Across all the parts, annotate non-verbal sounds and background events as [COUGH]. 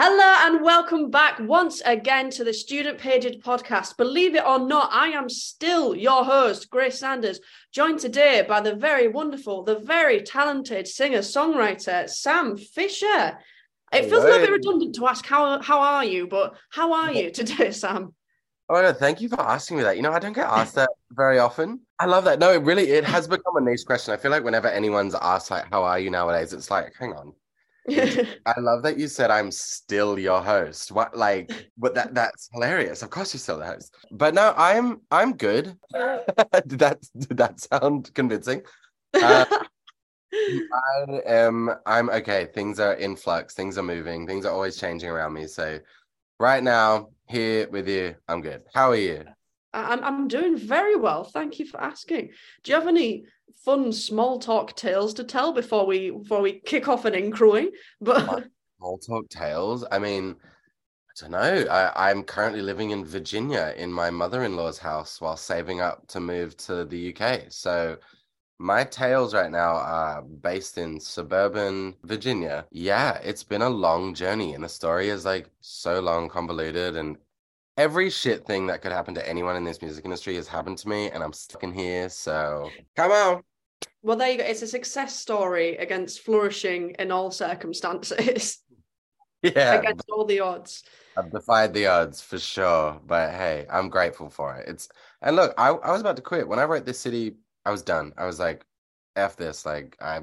Hello and welcome back once again to the Student Pages podcast. Believe it or not, I am still your host, Grace Sanders, joined today by the very wonderful, the very talented singer songwriter, Sam Fischer. It feels a little bit redundant to ask how how are you, but how are you today, [LAUGHS] Sam? Oh no, thank you for asking me that. You know, I don't get asked that very often. I love that. No, it really it has become a niche question. I feel like whenever anyone's asked like how are you nowadays, it's like, hang on, [LAUGHS] I love that you said I'm still your host. What like but that that's hilarious. Of course you're still the host. But no, I'm I'm good. did [LAUGHS] that did that sound convincing? Uh, I am I'm okay. Things are in flux, things are moving, things are always changing around me. So right now, here with you, I'm good. How are you? I'm I'm doing very well. Thank you for asking. Do you have any fun small talk tales to tell before we before we kick off an incrowing? But [LAUGHS] small talk tales. I mean, I don't know. I, I'm currently living in Virginia in my mother-in-law's house while saving up to move to the UK. So my tales right now are based in suburban Virginia. Yeah, it's been a long journey, and the story is like so long, convoluted, and every shit thing that could happen to anyone in this music industry has happened to me, and I'm stuck in here. So come on. Well, there you go. It's a success story against flourishing in all circumstances. [LAUGHS] Yeah. against all the odds. I've defied the odds for sure. But hey, I'm grateful for it. It's and look, I, I was about to quit. When I wrote this city, I was done. I was like, F this. Like I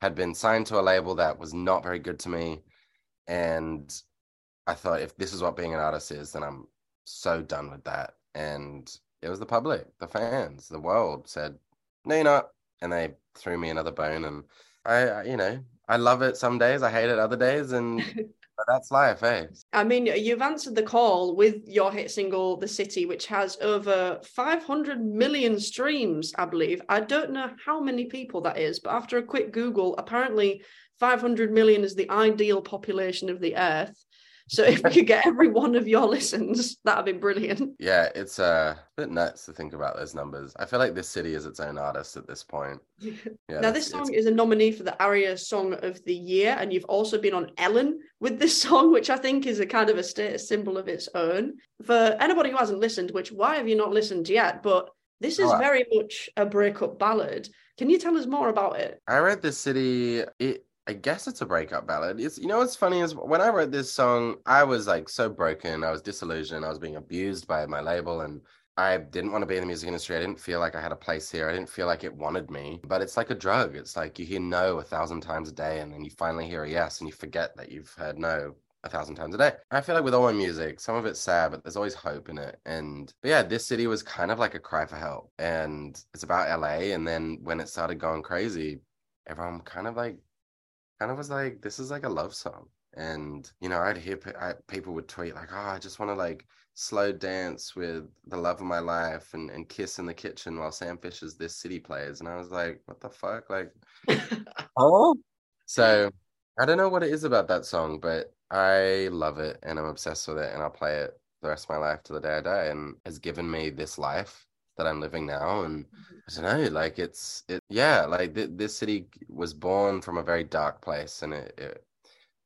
had been signed to a label that was not very good to me. And I thought if this is what being an artist is, then I'm so done with that. And it was the public, the fans, the world said, no, you're not. And they threw me another bone. And I, I you know, I love it some days, I hate it other days. And [LAUGHS] that's life, eh? I mean, you've answered the call with your hit single, The City, which has over 500 million streams, I believe. I don't know how many people that is, but after a quick Google, apparently 500 million is the ideal population of the earth. So if we could get every one of your listens, that'd be brilliant. Yeah, it's uh, a bit nuts to think about those numbers. I feel like this city is its own artist at this point. [LAUGHS] Yeah, now this song is a nominee for the ARIA Song of the Year, and you've also been on Ellen with this [LAUGHS] song, which I think is a kind of a status symbol of its own. For anybody who hasn't listened, which why have you not listened yet? But this is very much a breakup ballad. Can you tell us more about it? I read this city. It I guess it's a breakup ballad. It's you know what's funny is when I wrote this song, I was like so broken. I was disillusioned. I was being abused by my label, and I didn't want to be in the music industry. I didn't feel like I had a place here. I didn't feel like it wanted me. But it's like a drug. It's like you hear no a thousand times a day, and then you finally hear a yes, and you forget that you've heard no a thousand times a day. I feel like with all my music, some of it's sad, but there's always hope in it. And but yeah, this city was kind of like a cry for help. And it's about LA. And then when it started going crazy, everyone kind of like kind of was like, this is like a love song. And, you know, I'd hear I, people would tweet like, oh, I just want to like slow dance with the love of my life and, and kiss in the kitchen while Sam Fischer's This City plays. And I was like, what the fuck? Like, [LAUGHS] oh? So I don't know what it is about that song, but I love it and I'm obsessed with it and I'll play it the rest of my life to the day I die and has given me this life that I'm living now. And mm-hmm. I don't know, like it's it yeah, like th- this city was born from a very dark place, and it, it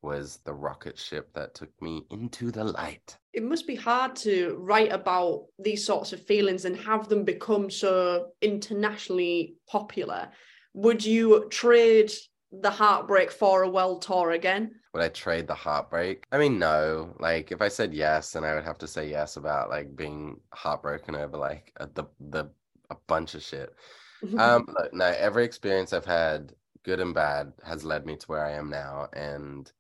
was the rocket ship that took me into the light. It must be hard to write about these sorts of feelings and have them become so internationally popular. Would you trade the heartbreak for a world tour again? Would I trade the heartbreak? I mean, no. Like, if I said yes, then I would have to say yes about like being heartbroken over like a, the the a bunch of shit. [LAUGHS] um, look, no. Every experience I've had, good and bad, has led me to where I am now, and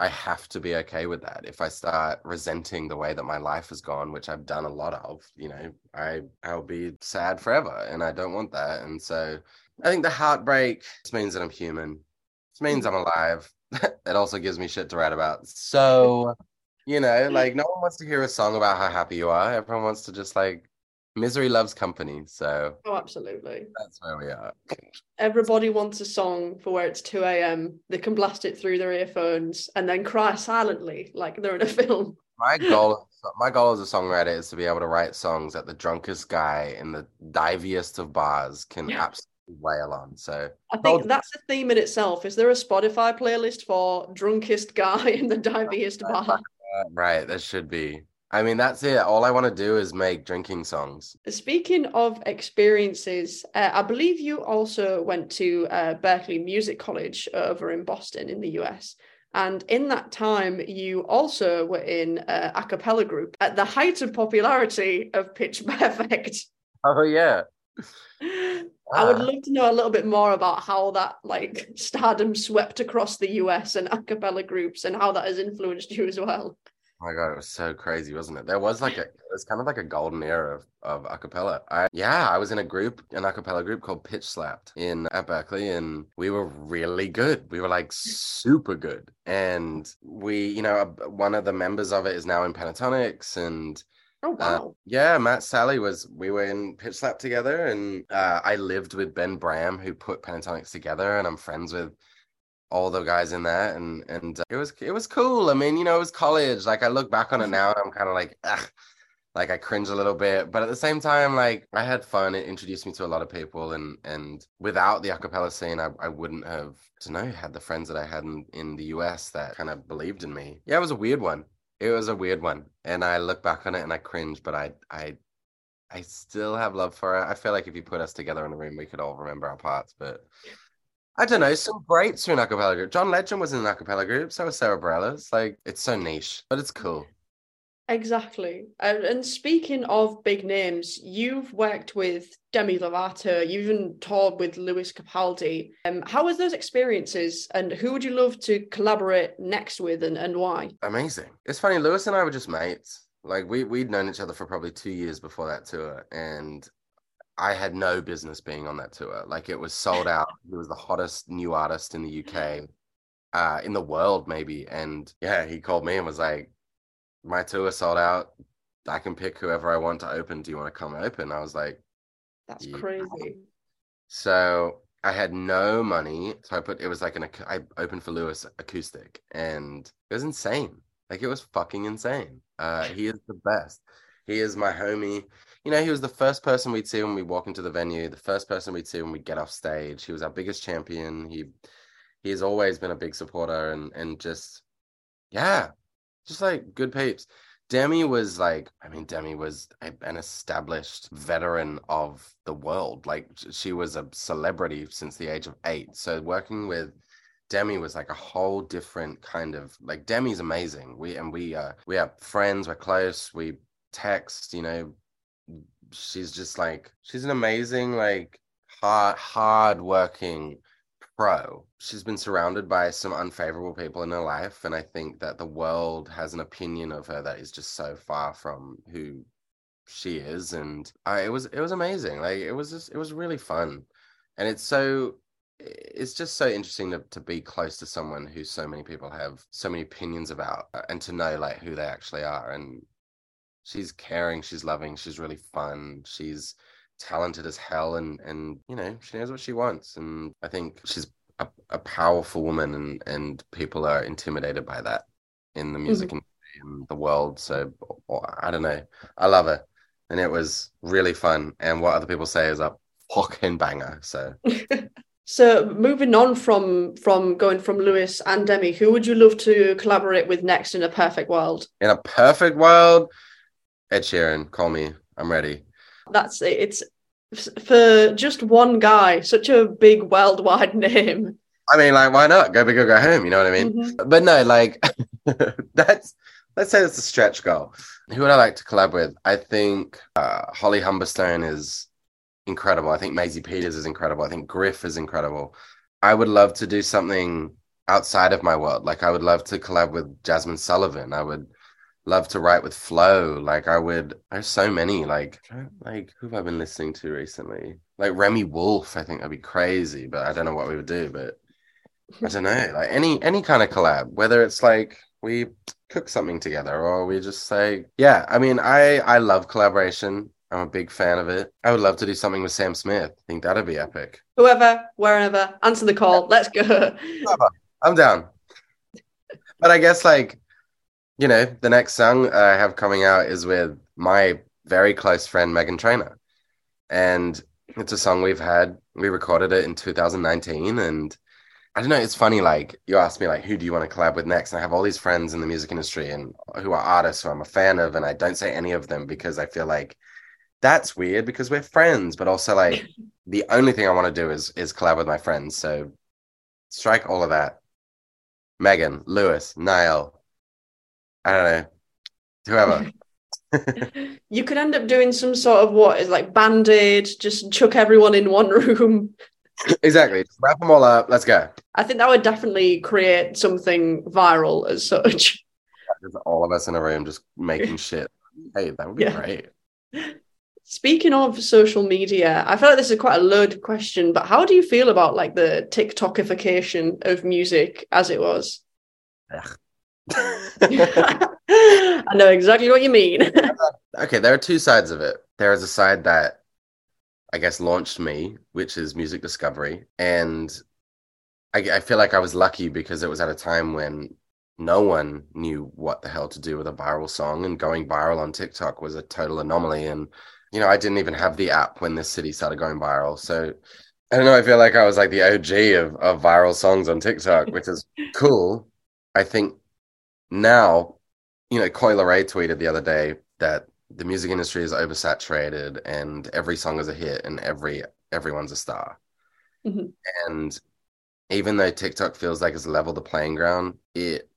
I have to be okay with that. If I start resenting the way that my life has gone, which I've done a lot of, you know, I I'll be sad forever, and I don't want that. And so I think the heartbreak just means that I'm human. It means mm. I'm alive. [LAUGHS] it also gives me shit to write about. So, you know, mm. like no one wants to hear a song about how happy you are. Everyone wants to just like misery loves company. So Oh absolutely. That's where we are. Everybody wants a song for where it's 2 a.m. They can blast it through their earphones and then cry silently like they're in a [LAUGHS] film. My goal my goal as a songwriter is to be able to write songs that the drunkest guy in the diviest of bars can yeah. absolutely wail on. So I think that's a theme in itself. Is there a Spotify playlist for drunkest guy in the diviest [LAUGHS] bar? Uh, right, there should be. I mean, that's it. All I want to do is make drinking songs. Speaking of experiences, uh, I believe you also went to uh, Berklee Music College over in Boston in the US. And in that time, you also were in a a cappella group at the height of popularity of Pitch Perfect. [LAUGHS] Oh, yeah. [LAUGHS] I would Ah. love to know a little bit more about how that like [LAUGHS] stardom swept across the US and a cappella groups and how that has influenced you as well. Oh my god, it was so crazy, wasn't it? There was like a, it was kind of like a golden era of, of acapella. I yeah, I was in a group, an acapella group called Pitch Slapped in at Berklee, and we were really good. We were like super good, and we, you know, one of the members of it is now in Pentatonix, and Oh uh, wow. yeah, Matt Sallee was. We were in Pitch Slap together, and uh, I lived with Ben Bram, who put Pentatonix together, and I'm friends with all the guys in that, and and uh, it was it was cool. I mean, you know, it was college. Like I look back on it now, and I'm kind of like, Ugh. like I cringe a little bit, but at the same time, like I had fun. It introduced me to a lot of people, and and without the acapella scene, I, I wouldn't have, I don't know, had the friends that I had in, in the US that kind of believed in me. Yeah, it was a weird one. It was a weird one, and I look back on it and I cringe, but I I I still have love for it. I feel like if you put us together in a room, we could all remember our parts, but. I don't know, some greats were in acapella group. John Legend was in an acapella group, so was Sara Bareilles. Like, it's so niche, but it's cool. Exactly. And, and speaking of big names, you've worked with Demi Lovato, you even toured with Lewis Capaldi. Um, how was those experiences and who would you love to collaborate next with and, and why? Amazing. It's funny, Lewis and I were just mates. Like we we'd known each other for probably two years before that tour, and I had no business being on that tour. Like it was sold out. [LAUGHS] He was the hottest new artist in the UK, uh, in the world maybe. And yeah, he called me and was like, "My tour is sold out. I can pick whoever I want to open. Do you want to come open?" I was like, That's Yeah. crazy. So I had no money, so I put it was like an I opened for Lewis acoustic, and it was insane. Like it was fucking insane. Uh, he is the best. He is my homie. You know, he was the first person we'd see when we walk into the venue, the first person we'd see when we get off stage. He was our biggest champion. He he has always been a big supporter and and just yeah, just like good peeps. Demi was like, I mean, Demi was a, an established veteran of the world. Like she was a celebrity since the age of eight. So working with Demi was like a whole different kind of like Demi's amazing. We and we uh we are friends, we're close, we text, you know. She's just like she's an amazing, like hard hard working pro. She's been surrounded by some unfavorable people in her life, and I think that the world has an opinion of her that is just so far from who she is. And I, it was it was amazing. Like it was just it was really fun, and it's so it's just so interesting to, to be close to someone who so many people have so many opinions about uh, and to know like who they actually are and she's caring she's loving she's really fun she's talented as hell and and you know she knows what she wants and i think she's a, a powerful woman and and people are intimidated by that in the mm-hmm. music industry and the world so i don't know. I love her and it was really fun and what other people say is a fucking banger so. [LAUGHS] So moving on from from going from Lewis and Demi, who would you love to collaborate with next in a perfect world? in a perfect world? Ed sheeran call me. I'm ready. That's it. It's for just one guy, such a big worldwide [LAUGHS] name. i mean like why not go big or go home you know what i mean Mhm. but no, like [LAUGHS] that's let's say that's a stretch goal. Who would I like to collab with? I think uh, Holly Humberstone is incredible. I think Maisie Peters is incredible. I think Griff is incredible. I would love to do something outside of my world. Like I would love to collab with Jazmine Sullivan. I would love to write with flow Like I would. There's so many. Like like who have I been listening to recently? Like Remi Wolf. I think that'd be crazy, but I don't know what we would do. But I don't know, like any any kind of collab, whether it's like we cook something together or we just say, yeah. I mean, I I love collaboration. I'm a big fan of it. I would love to do something with Sam Smith. I think that'd be epic. Whoever, wherever, answer the call. Let's go. I'm down. But I guess like, you know, the next song I have coming out is with my very close friend Meghan Trainor, and it's a song we've had We recorded it in 2019 and I don't know, it's funny like you asked me like who do you want to collab with next? And I have all these friends in the music industry and who are artists who I'm a fan of and I don't say any of them because I feel like that's weird because we're friends, but also like [LAUGHS] the only thing I want to do is is collab with my friends. So strike all of that. Meghan, Lewis, Niall, I don't know, whoever. [LAUGHS] [LAUGHS] you could end up doing some sort of what is like band-aid, just chuck everyone in one [LAUGHS] room. exactly. Just wrap them all up. Let's go. I think that would definitely create something viral as such. all of us in a room just making shit. Hey, that would be yeah. great. Speaking of social media, I feel like this is quite a loaded question, but how do you feel about like the TikTokification of music as it was? [LAUGHS] I know exactly what you mean. [LAUGHS] okay, there are two sides of it. There is a side that I guess launched me, which is music discovery. And I, I feel like I was lucky because it was at a time when no one knew what the hell to do with a viral song and going viral on TikTok was a total anomaly. And, you know, I didn't even have the app when this city started going viral. So I don't know, I feel like I was like the OG of, of viral songs on TikTok, which is cool. I think now, you know, Coi Leray tweeted the other day that the music industry is oversaturated and every song is a hit and every everyone's a star. Mm-hmm. And even though TikTok feels like it's leveled the playing ground, it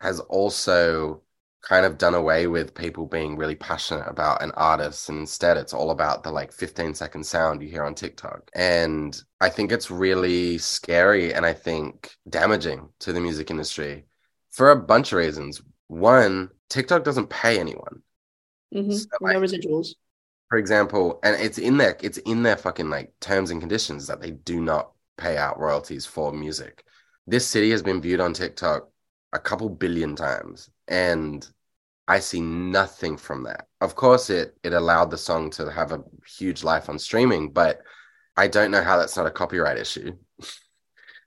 has also kind of done away with people being really passionate about an artist and instead it's all about the like 15 second sound you hear on TikTok. And I think it's really scary and I think damaging to the music industry for a bunch of reasons. One, TikTok doesn't pay anyone. Mm-hmm. So, like, no residuals. For example, and it's in their it's in their fucking like terms and conditions that they do not pay out royalties for music. This city has been viewed on TikTok a couple billion times, and I see nothing from that. Of course, it it allowed the song to have a huge life on streaming, but I don't know how that's not a copyright issue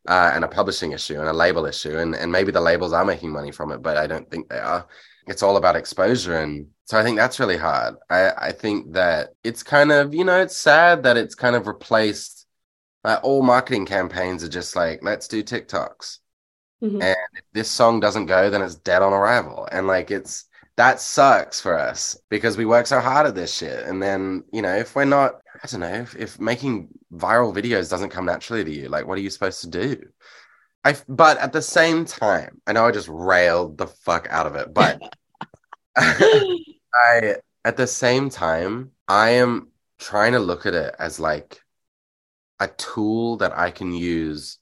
uh, and a publishing issue and a label issue. And, and maybe the labels are making money from it, but I don't think they are. It's all about exposure. And so I think that's really hard. I, I think that it's kind of, you know, it's sad that it's kind of replaced Like all marketing campaigns are just like, let's do TikToks. Mm-hmm. And if this song doesn't go, then it's dead on arrival. And like, it's, that sucks for us because we work so hard at this shit. And then, you know, if we're not, I don't know, if, if making viral videos doesn't come naturally to you, like what are you supposed to do? I but at the same time, I know I just railed the fuck out of it, but [LAUGHS] I at the same time, I am trying to look at it as like a tool that I can use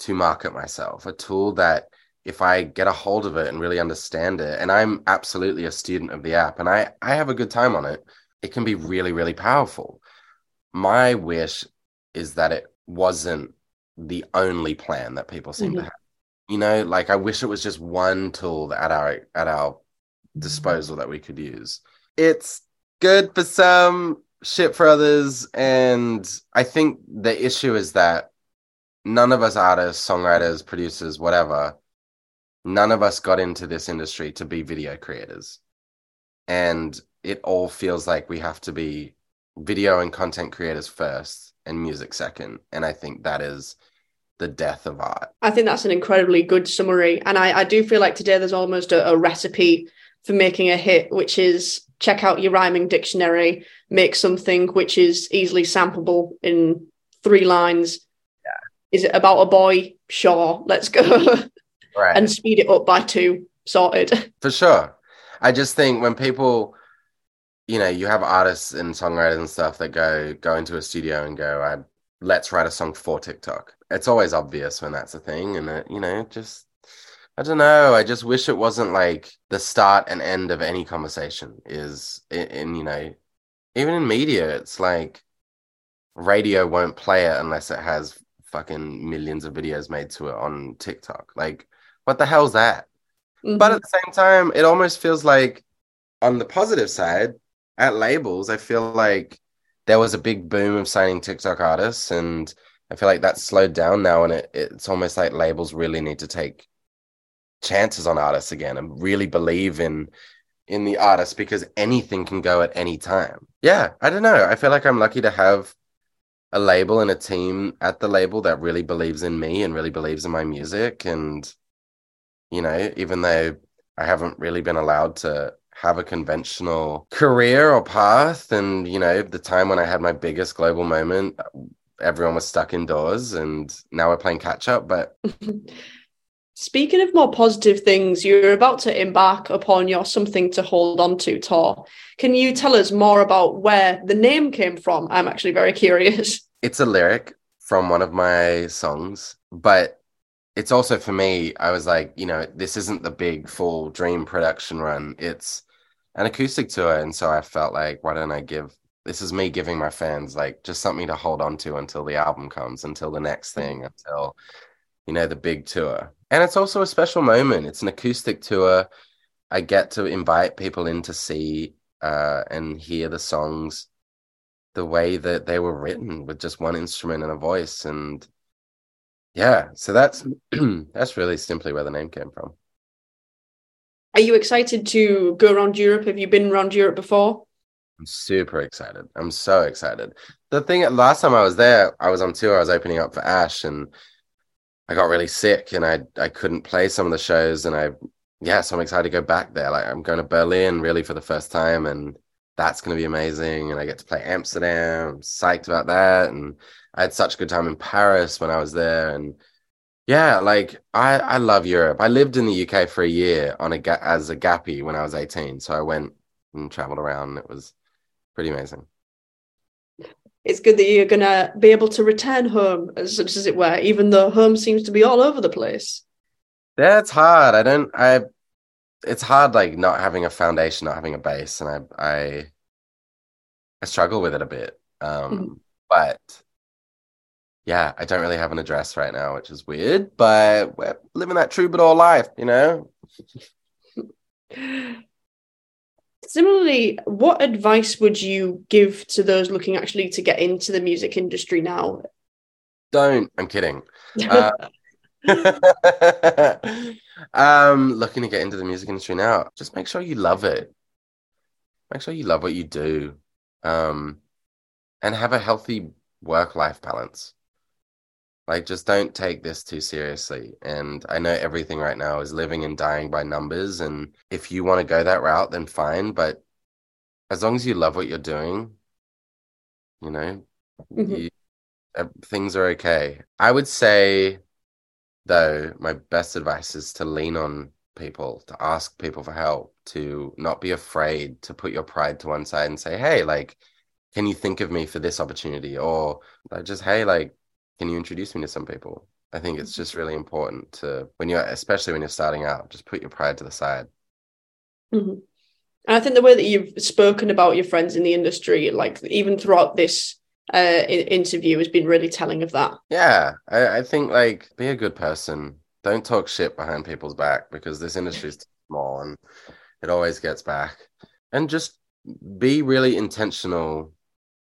to market myself, a tool that if I get a hold of it and really understand it, and I'm absolutely a student of the app and I, I have a good time on it, it can be really, really powerful. My wish is that it wasn't the only plan that people seem mm-hmm. to have. You know, like I wish it was just one tool at our at our disposal that we could use. It's good for some, shit for others, and I think the issue is that none of us artists, songwriters, producers, whatever, none of us got into this industry to be video creators. And it all feels like we have to be video and content creators first and music second. And I think that is the death of art. I think that's an incredibly good summary. And I, I do feel like today there's almost a, a recipe for making a hit, which is check out your rhyming dictionary, make something which is easily sampleable in three lines. Yeah. Is it about a boy? Sure, let's go. [LAUGHS] right. and speed it up by two. Sorted. For sure. I just think when people, you know, you have artists and songwriters and stuff that go go into a studio and go, I let's write a song for TikTok. It's always obvious when that's a thing, and it, you know, just I don't know. I just wish it wasn't like the start and end of any conversation. Is in, in you know, even in media, it's like radio won't play it unless it has fucking millions of videos made to it on TikTok. Like what the hell's that? Mm-hmm. But at the same time, it almost feels like on the positive side, at labels, I feel like there was a big boom of signing TikTok artists, and I feel like that's slowed down now, and it, it's almost like labels really need to take chances on artists again and really believe in in the artist because anything can go at any time. Yeah, I don't know. I feel like I'm lucky to have a label and a team at the label that really believes in me and really believes in my music. And, you know, even though I haven't really been allowed to have a conventional career or path, and, you know, the time when I had my biggest global moment, everyone was stuck indoors and now we're playing catch up. But [LAUGHS] Speaking of more positive things, you're about to embark upon your Something to Hold On to tour. Can you tell us more about where the name came from? I'm actually very curious. [LAUGHS] It's a lyric from one of my songs, but it's also for me, I was like, you know, this isn't the big full dream production run. It's an acoustic tour. And so I felt like, why don't I give this is me giving my fans like just something to hold on to until the album comes, until the next thing, until you know, the big tour. And it's also a special moment. It's an acoustic tour. I get to invite people in to see uh, and hear the songs the way that they were written with just one instrument and a voice. And yeah, so that's [CLEARS THROAT] that's really simply where the name came from. Are you excited to go around Europe? Have you been around Europe before? I'm super excited. I'm so excited. The thing last time I was there, I was on tour, I was opening up for Ash and I got really sick and I I couldn't play some of the shows and I yeah, so I'm excited to go back there. Like I'm going to Berlin really for the first time and that's going to be amazing and I get to play Amsterdam. I'm psyched about that and I had such a good time in Paris when I was there and yeah, like I I love Europe. I lived in the UK for a year on a as a gappy when I was 18, so I went and traveled around. And it was pretty amazing it's good that you're going to be able to return home as such as it were even though home seems to be all over the place that's hard i don't i it's hard like not having a foundation not having a base and i i i struggle with it a bit um mm-hmm. but yeah i don't really have an address right now which is weird but we're living that troubadour life you know Similarly, what advice would you give to those looking actually to get into the music industry now? Don't. I'm kidding. [LAUGHS] Uh, [LAUGHS] um, looking to get into the music industry now, just make sure you love it. Make sure you love what you do, um, and have a healthy work-life balance. Like, just don't take this too seriously. And I know everything right now is living and dying by numbers. And if you want to go that route, then fine. But as long as you love what you're doing, you know, mm-hmm. you, uh, things are okay. I would say, though, my best advice is to lean on people, to ask people for help, to not be afraid to put your pride to one side and say, hey, like, can you think of me for this opportunity? Or like, just, hey, like, can you introduce me to some people? I think it's just really important to when you're especially when you're starting out, just put your pride to the side. Mm-hmm. And I think the way that you've spoken about your friends in the industry, like even throughout this uh, interview, has been really telling of that. Yeah, I, I think like be a good person. Don't talk shit behind people's back because this industry is small and it always gets back. And just be really intentional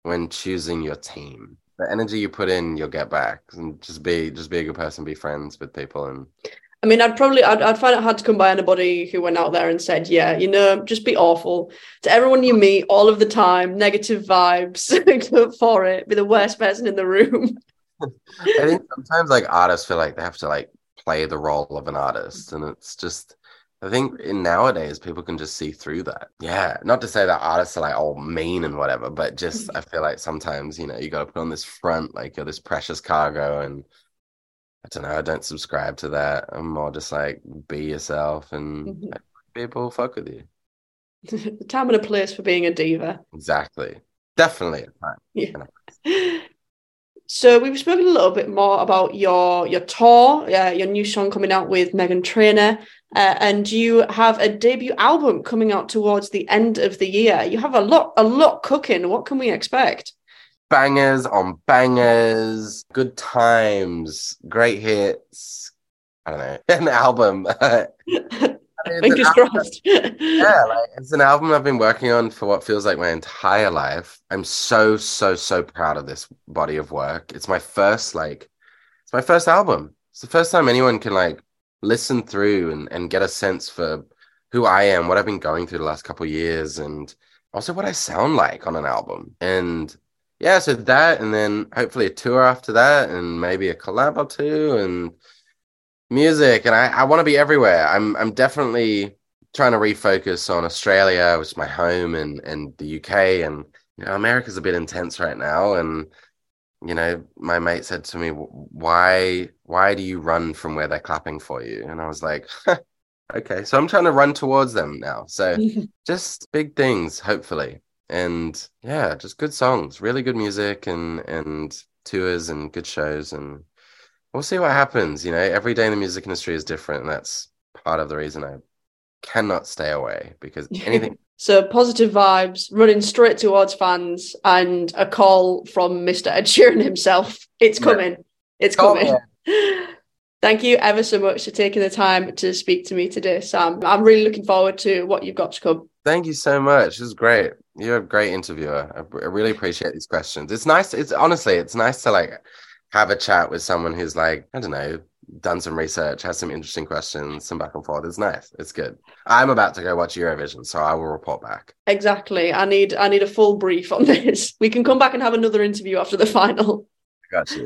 when choosing your team the energy you put in, you'll get back. And just be just be a good person, be friends with people, and. I mean, I'd probably I'd, I'd find it hard to come by anybody who went out there and said, "Yeah, you know, just be awful to everyone you meet all of the time, negative vibes, go [LAUGHS] for it, be the worst person in the room." [LAUGHS] I think sometimes like artists feel like they have to like play the role of an artist, and it's just I think in nowadays people can just see through that. Yeah, not to say that artists are like all mean and whatever, but just mm-hmm. I feel like sometimes you know you got to put on this front like you're this precious cargo, and I don't know. I don't subscribe to that. I'm more just like be yourself, and mm-hmm. people fuck with you. the [LAUGHS] time and a place for being a diva. Exactly, definitely. Yeah. [LAUGHS] So we've spoken a little bit more about your your tour, uh, your new song coming out with Meghan Trainor, uh, and you have a debut album coming out towards the end of the year. You have a lot a lot cooking. What can we expect? Bangers on bangers, good times, great hits. I don't know, [LAUGHS] an album. [LAUGHS] Fingers crossed. [LAUGHS] yeah, like it's an album I've been working on for what feels like my entire life. I'm so, so, so proud of this body of work. It's my first, like, it's my first album. It's the first time anyone can like listen through and, and get a sense for who I am, what I've been going through the last couple years, and also what I sound like on an album. And yeah, so that, and then hopefully a tour after that, and maybe a collab or two, and music. And I, I want to be everywhere. I'm, I'm definitely trying to refocus on Australia, which is my home, and and the UK, and you know, America's a bit intense right now. And you know, my mate said to me, "Why, why do you run from where they're clapping for you?" And I was like. okay so i'm trying to run towards them now so [LAUGHS] just big things hopefully and yeah, just good songs, really good music, and and tours and good shows, and we'll see what happens. You know, every day in the music industry is different, and that's part of the reason I cannot stay away because [LAUGHS] anything. so positive vibes, running straight towards fans, and a call from Mr. Ed Sheeran himself. It's oh, coming. Yeah. It's coming. Oh. Thank you ever so much for taking the time to speak to me today, Sam. I'm really looking forward to what you've got to come. Thank you so much. This is great. You're a great interviewer. I, I really appreciate these questions. It's nice. It's honestly, it's nice to like have a chat with someone who's like, I don't know, done some research, has some interesting questions, some back and forth. It's nice. It's good. I'm about to go watch Eurovision, so I will report back. Exactly. I need I need a full brief on [LAUGHS] this. We can come back and have another interview after the final. got you.